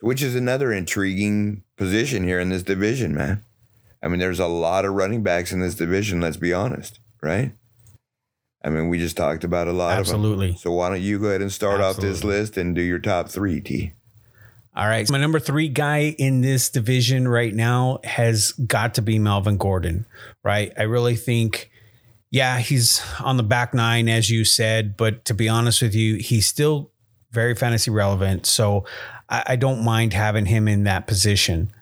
which is another intriguing position here in this division, man. I mean, there's a lot of running backs in this division. Let's be honest, right? I mean, we just talked about a lot of Absolutely. So why don't you go ahead and start off this list and do your top three, T? All right. My number three guy in this division right now has got to be Melvin Gordon, right? I really think, yeah, he's on the back nine, as you said, but to be honest with you, he's still very fantasy relevant. So I, I don't mind having him in that position.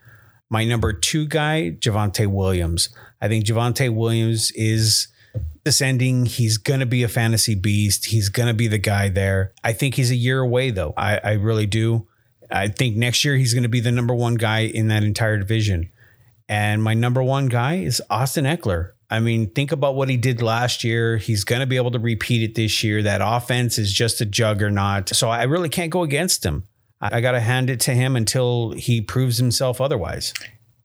My number two guy, Javonte Williams. I think Javonte Williams is ascending. He's going to be a fantasy beast. He's going to be the guy there. I think he's a year away, though. I, I really do. I think next year he's going to be the number one guy in that entire division. And my number one guy is Austin Ekeler. I mean, think about what he did last year. He's going to be able to repeat it this year. That offense is just a juggernaut. So I really can't go against him. I, I got to hand it to him until he proves himself otherwise.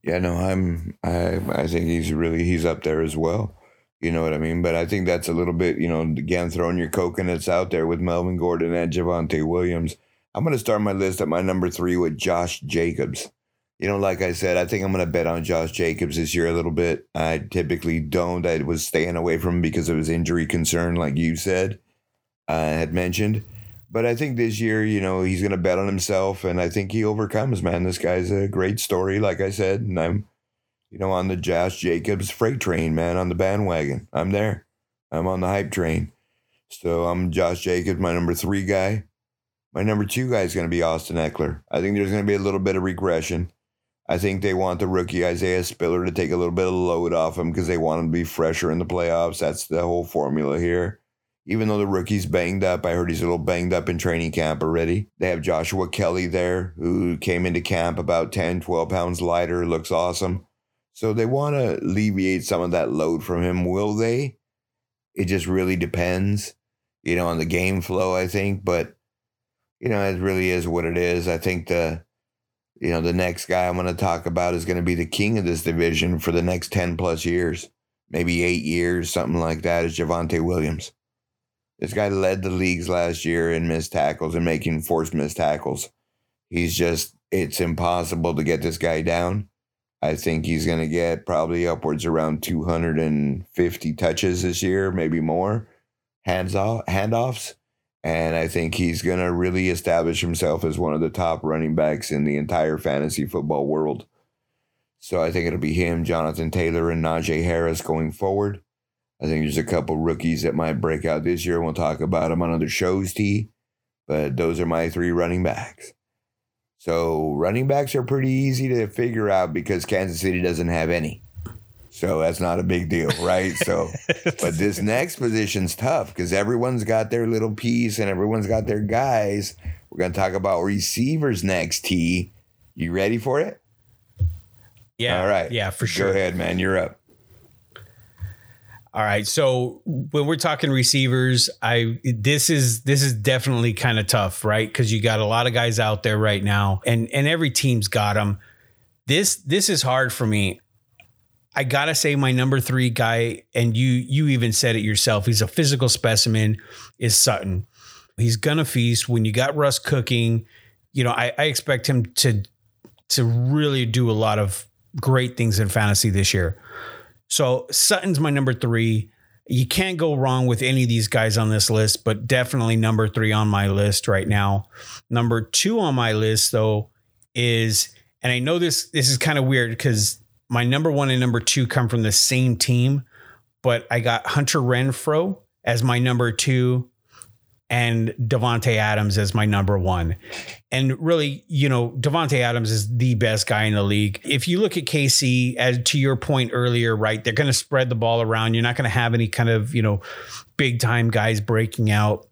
Yeah, no, I'm. I I think he's really he's up there as well. You know what I mean? But I think that's a little bit, you know, again throwing your coconuts out there with Melvin Gordon and Javonte Williams. I'm going to start my list at my number three with Josh Jacobs. You know, like I said, I think I'm going to bet on Josh Jacobs this year a little bit. I typically don't. I was staying away from him because of his injury concern, like you said, I had mentioned. But I think this year, you know, he's going to bet on himself, and I think he overcomes. Man, this guy's a great story, like I said, and I'm, you know, on the Josh Jacobs freight train, man, on the bandwagon. I'm there. I'm on the hype train. So I'm Josh Jacobs, my number three guy. My number two guy is going to be Austin Ekeler. I think there's going to be a little bit of regression. I think they want the rookie Isaiah Spiller to take a little bit of load off him because they want him to be fresher in the playoffs. That's the whole formula here. even though the rookie's banged up. I heard he's a little banged up in training camp already. They have Joshua Kelley there, who came into camp about 10, 12 pounds lighter, looks awesome. So they want to alleviate some of that load from him. Will they? It just really depends, you know, on the game flow, I think. But, you know, it really is what it is. I think the, you know, the next guy I'm going to talk about is going to be the king of this division for the next 10 plus years, maybe eight years, something like that, is Javonte Williams. This guy led the leagues last year in missed tackles and making forced missed tackles. He's just, it's impossible to get this guy down. I think he's going to get probably upwards around 250 touches this year, maybe more hands off handoffs. And I think he's going to really establish himself as one of the top running backs in the entire fantasy football world. So I think it'll be him, Jonathan Taylor, and Najee Harris going forward. I think there's a couple rookies that might break out this year. We'll talk about them on other shows, T. But those are my three running backs. So running backs are pretty easy to figure out because Kansas City doesn't have any. So that's not a big deal, right? So, but this next position's tough because everyone's got their little piece and everyone's got their guys. We're going to talk about receivers next, T. You ready for it? Yeah. All right. Yeah, for sure. Go ahead, man. You're up. All right. So when we're talking receivers, I this is this is definitely kind of tough, right? Because you got a lot of guys out there right now, and and every team's got them. This this is hard for me. I gotta say, my number three guy, and you you even said it yourself. He's a physical specimen. Is Sutton? He's gonna feast when you got Russ cooking. You know, I, I expect him to to really do a lot of great things in fantasy this year. So Sutton's my number three. You can't go wrong with any of these guys on this list, but definitely number three on my list right now. Number two on my list, though, is and I know this this is kind of weird because my number one and number two come from the same team, but I got Hunter Renfrow as my number two and Davante Adams as my number one. And really, you know, Davante Adams is the best guy in the league. If you look at KC, as to your point earlier, right, they're going to spread the ball around. You're not going to have any kind of, you know, big time guys breaking out.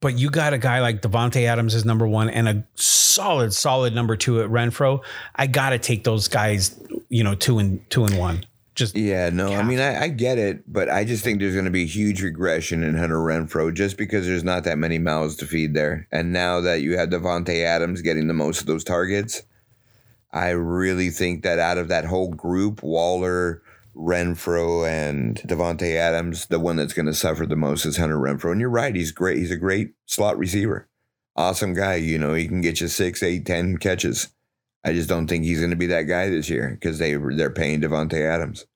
But you got a guy like Davante Adams as number one and a solid, solid number two at Renfrow. I got to take those guys, you know, two and two and one. Just yeah, no, I mean I, I, get it, but I just think there's going to be huge regression in Hunter Renfrow just because there's not that many mouths to feed there. And now that you have Davante Adams getting the most of those targets, I really think that out of that whole group, Waller, Renfrow, and Davante Adams, the one that's going to suffer the most is Hunter Renfrow. And you're right, he's great. He's a great slot receiver, awesome guy. You know, he can get you six, eight, ten catches. I just don't think he's going to be that guy this year because they they're paying Davante Adams.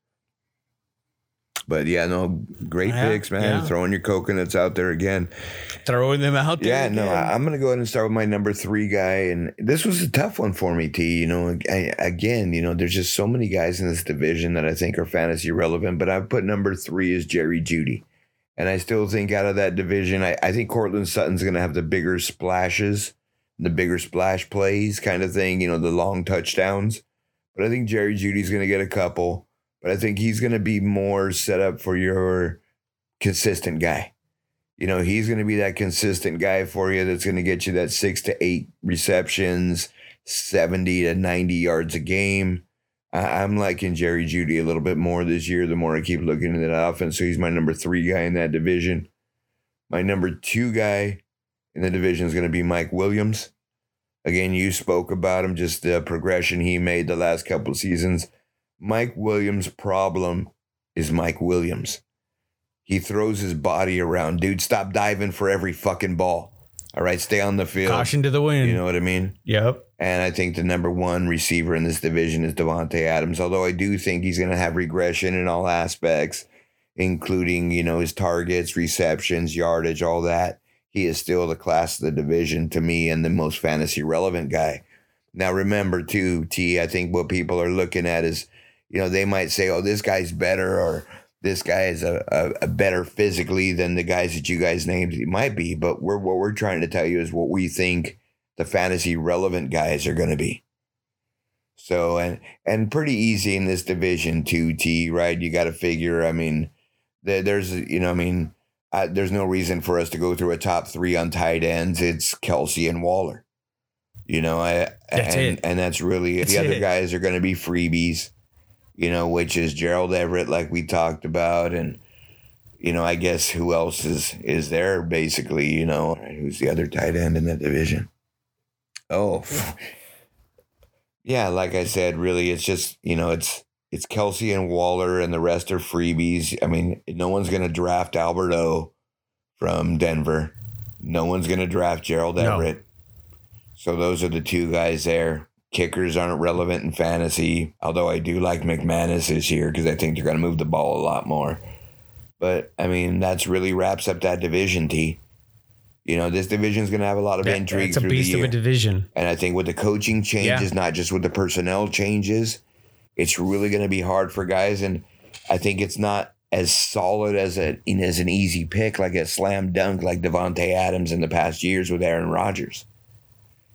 But yeah, no, great yeah, picks, man. Yeah. Throwing your coconuts out there again. Throwing them out there. Yeah, no, I, am going to go ahead and start with my number three guy. And this was a tough one for me, T. You know, I, again, you know, there's just so many guys in this division that I think are fantasy relevant, but I've put number three is Jerry Jeudy. And I still think out of that division, I, I think Courtland Sutton's going to have the bigger splashes, the bigger splash plays kind of thing, you know, the long touchdowns. But I think Jerry Jeudy's going to get a couple but I think he's going to be more set up for your consistent guy. You know, he's going to be that consistent guy for you that's going to get you that six to eight receptions, 70 to 90 yards a game. I, am liking Jerry Jeudy a little bit more this year the more I keep looking at that offense. So he's my number three guy in that division. My number two guy in the division is going to be Mike Williams. Again, you spoke about him, just the progression he made the last couple of seasons. Mike Williams' problem is Mike Williams. He throws his body around. Dude, stop diving for every fucking ball. All right, stay on the field. Caution to the wind. You know what I mean? Yep. And I think the number one receiver in this division is Davante Adams. Although I do think he's going to have regression in all aspects, including you know his targets, receptions, yardage, all that. He is still the class of the division to me and the most fantasy relevant guy. Now remember too, T. I think what people are looking at is you know, they might say, oh, this guy's better or this guy is a, a, a, better physically than the guys that you guys named. He might be, but we're what we're trying to tell you is what we think the fantasy relevant guys are going to be. So and and pretty easy in this division two T Right? You got to figure. I mean, there's you know, I mean, I, there's no reason for us to go through a top three on tight ends. It's Kelce and Waller. You know, I, That's and, it. and that's really That's the other it. guys are going to be freebies. You know, which is Gerald Everett, like we talked about, and you know, I guess who else is is there basically? You know, who's the other tight end in that division? Oh, yeah, like I said, really, it's just you know, it's it's Kelce and Waller, and the rest are freebies. I mean, no one's going to draft Alberto from Denver. No one's going to draft Gerald No. Everett. So those are the two guys there. Kickers aren't relevant in fantasy, although I do like McManus this year because I think they're going to move the ball a lot more. But I mean, that's really wraps up that division. T. You know, this division is going to have a lot of That- intrigue it's a through the beast year. of a division. And I think with the coaching changes, not just with the personnel changes, it's really going to be hard for guys. And I think it's not as solid as a as an easy pick, like a slam dunk, like Davante Adams in the past years with Aaron Rodgers.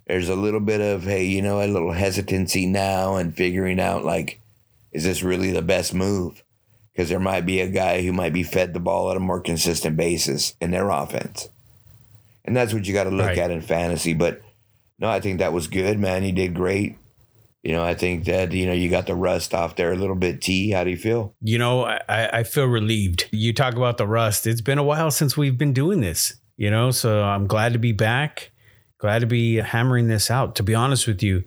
There's a little bit of hey, you know, a little hesitancy now and figuring out like, is this really the best move? Because there might be a guy who might be fed the ball at a more consistent basis in their offense. And that's what you got to look Right. at in fantasy. But no, I think that was good, man. You did great. You know, I think that, you know, you got the rust off there a little bit. T, how do you feel? You know, I, I feel relieved. You talk about the rust. It's been a while since we've been doing this, you know, so I'm glad to be back. Glad to be hammering this out. To be honest with you,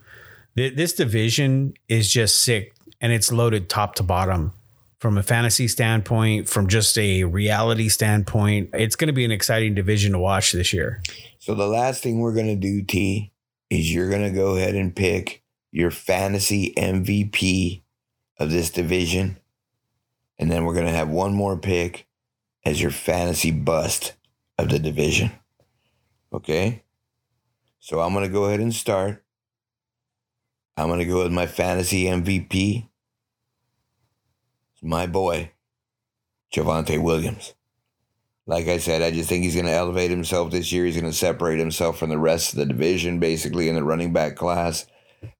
th- this division is just sick and it's loaded top to bottom from a fantasy standpoint, from just a reality standpoint. It's going to be an exciting division to watch this year. So the last thing we're going to do, T, is you're going to go ahead and pick your fantasy MVP of this division. And then we're going to have one more pick as your fantasy bust of the division. Okay? So I'm going to go ahead and start. I'm going to go with my fantasy MVP. It's my boy, Javonte Williams. Like I said, I just think he's going to elevate himself this year. He's going to separate himself from the rest of the division, basically, in the running back class.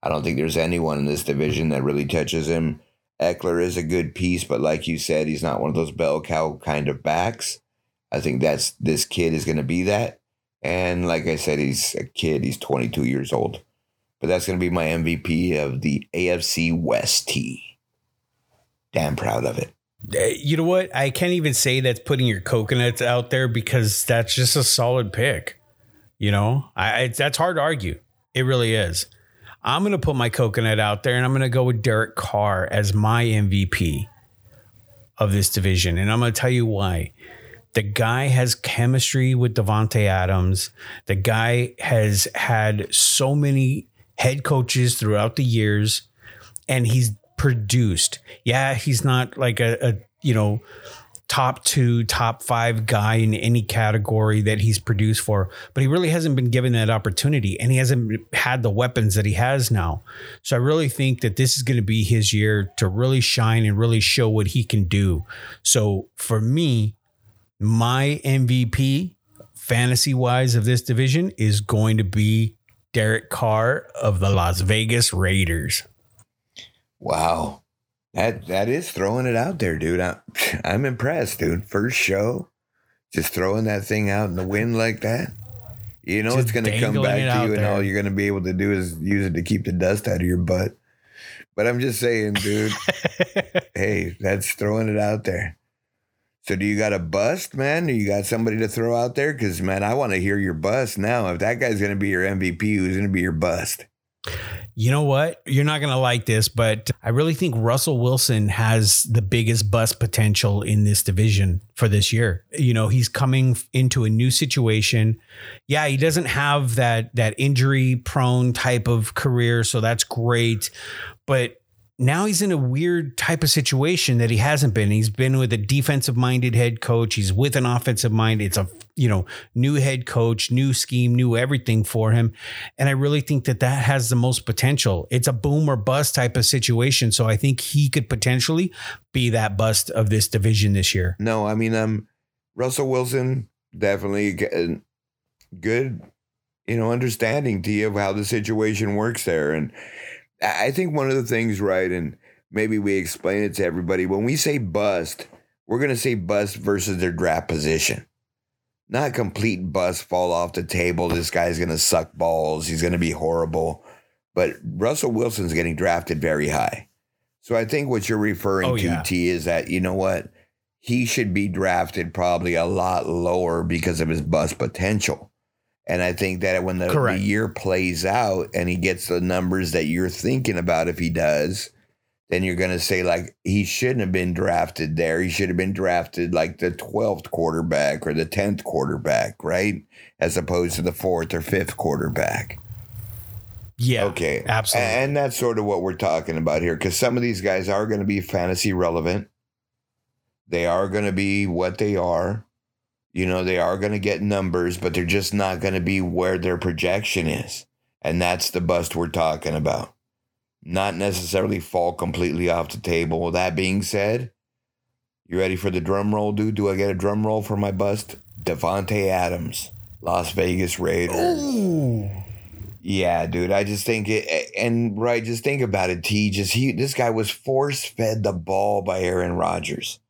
I don't think there's anyone in this division that really touches him. Ekeler is a good piece, but like you said, he's not one of those bell cow kind of backs. I think that's this kid is going to be that. And like I said, he's a kid. He's 22 years old. But that's going to be my MVP of the AFC West T. Damn proud of it. Uh, You know what? I can't even say that's putting your coconuts out there because that's just a solid pick. You know, I, it's that's hard to argue. It really is. I'm going to put my coconut out there and I'm going to go with Derek Carr as my MVP of this division. And I'm going to tell you why. The guy has chemistry with Davante Adams. The guy has had so many head coaches throughout the years and he's produced. Yeah, he's not like a, a you know top two, top five guy in any category that he's produced for, but he really hasn't been given that opportunity and he hasn't had the weapons that he has now. So I really think that this is going to be his year to really shine and really show what he can do. So for me, my MVP fantasy wise of this division is going to be Derek Carr of the Las Vegas Raiders. Wow. That that is throwing it out there, dude. I'm, I'm impressed, dude. First show, just throwing that thing out in the wind like that. You know Just it's going to come back to you, and there. all you're going to be able to do is use it to keep the dust out of your butt. But I'm just saying, dude. hey, that's throwing it out there. So, do you got a bust, man? Do you got somebody to throw out there? Because, man, I want to hear your bust now. If that guy's going to be your MVP, who's going to be your bust? You know what? You're not going to like this, but I really think Russell Wilson has the biggest bust potential in this division for this year. You know, he's coming into a new situation. Yeah, he doesn't have that that injury prone type of career, so that's great. But now he's in a weird type of situation that he hasn't been. He's been with a defensive minded head coach. He's with an offensive mind. It's a you know new head coach, new scheme, new everything for him. And I really think that that has the most potential. It's a boom or bust type of situation. So I think he could potentially be that bust of this division this year. No, I mean, um, Russell Wilson definitely uh, good, you know, understanding to you of how the situation works there. And I think one of the things, right, and maybe we explain it to everybody when we say bust, we're going to say bust versus their draft position. not complete bust fall off the table. This guy's going to suck balls. He's going to be horrible. But Russell Wilson's getting drafted very high. So I think what you're referring Oh, to, yeah. T, is that, you know what? He should be drafted probably a lot lower because of his bust potential. And I think that when the, the year plays out and he gets the numbers that you're thinking about, if he does, then you're going to say, like, he shouldn't have been drafted there. He should have been drafted like the 12th quarterback or the 10th quarterback, right? As opposed to the fourth or fifth quarterback. Yeah. Okay. Absolutely. And that's sort of what we're talking about here because some of these guys are going to be fantasy relevant. They are going to be what they are. You know, they are going to get numbers, but they're just not going to be where their projection is. And that's the bust we're talking about. Not necessarily fall completely off the table. That being said, you ready for the drum roll, dude? Do I get a drum roll for my bust? Davante Adams, Las Vegas Raiders. Ooh. Yeah, dude. I just think it, and right, just think about it. T. Just he, this guy was force fed the ball by Aaron Rodgers.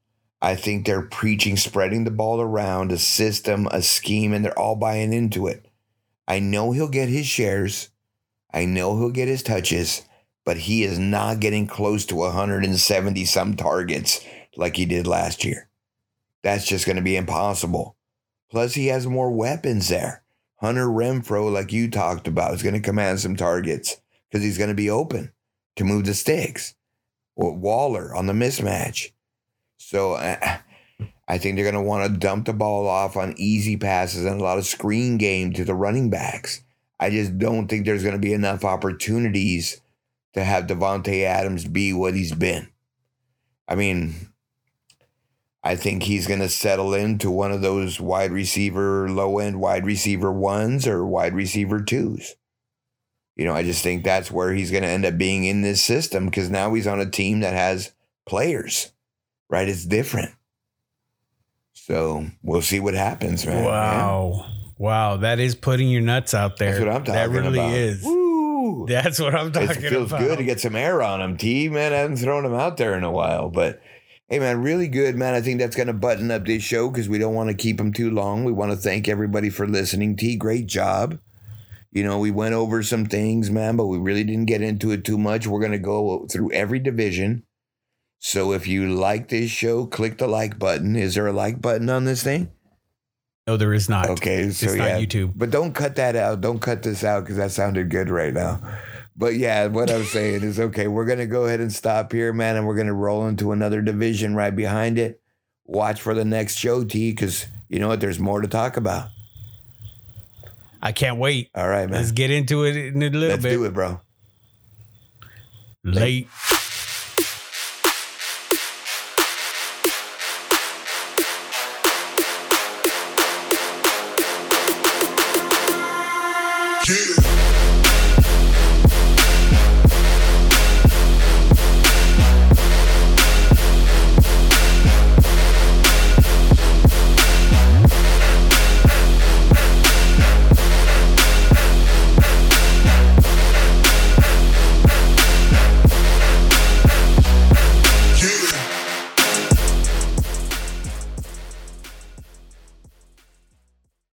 I think they're preaching spreading the ball around, a system, a scheme, and they're all buying into it. I know he'll get his shares. I know he'll get his touches, but he is not getting close to 170 some targets like he did last year. That's just going to be impossible. Plus, he has more weapons there. Hunter Renfrow, like you talked about, is going to command some targets because he's going to be open to move the sticks. Waller on the mismatch. So uh, I think they're going to want to dump the ball off on easy passes and a lot of screen game to the running backs. I just don't think there's going to be enough opportunities to have Davante Adams be what he's been. I mean, I think he's going to settle into one of those wide receiver, low end wide receiver ones or wide receiver twos. You know, I just think that's where he's going to end up being in this system because now he's on a team that has players, right? It's different. So we'll see what happens, man. Wow. Wow. That is putting your nuts out there. That's what I'm talking That really about. is. Woo! That's what I'm talking about. It feels about. good to get some air on him. T man, I haven't thrown him out there in a while, but hey man, really good man. I think that's going to button up this show because we don't want to keep him too long. We want to thank everybody for listening. T, great job. You know, we went over some things, man, but we really didn't get into it too much. We're going to go through every division. So if you like this show, click the like button. Is there a like button on this thing? No, there is not. Okay, so it's not yeah, YouTube. but don't cut that out. Don't cut this out because that sounded good right now. But yeah, what I'm saying is okay. We're gonna go ahead and stop here, man, and we're gonna roll into another division right behind it. Watch for the next show, T, because you know what? There's more to talk about. I can't wait. All right, man. Let's get into it in a little Let's bit. do it, bro. Late. Yeah.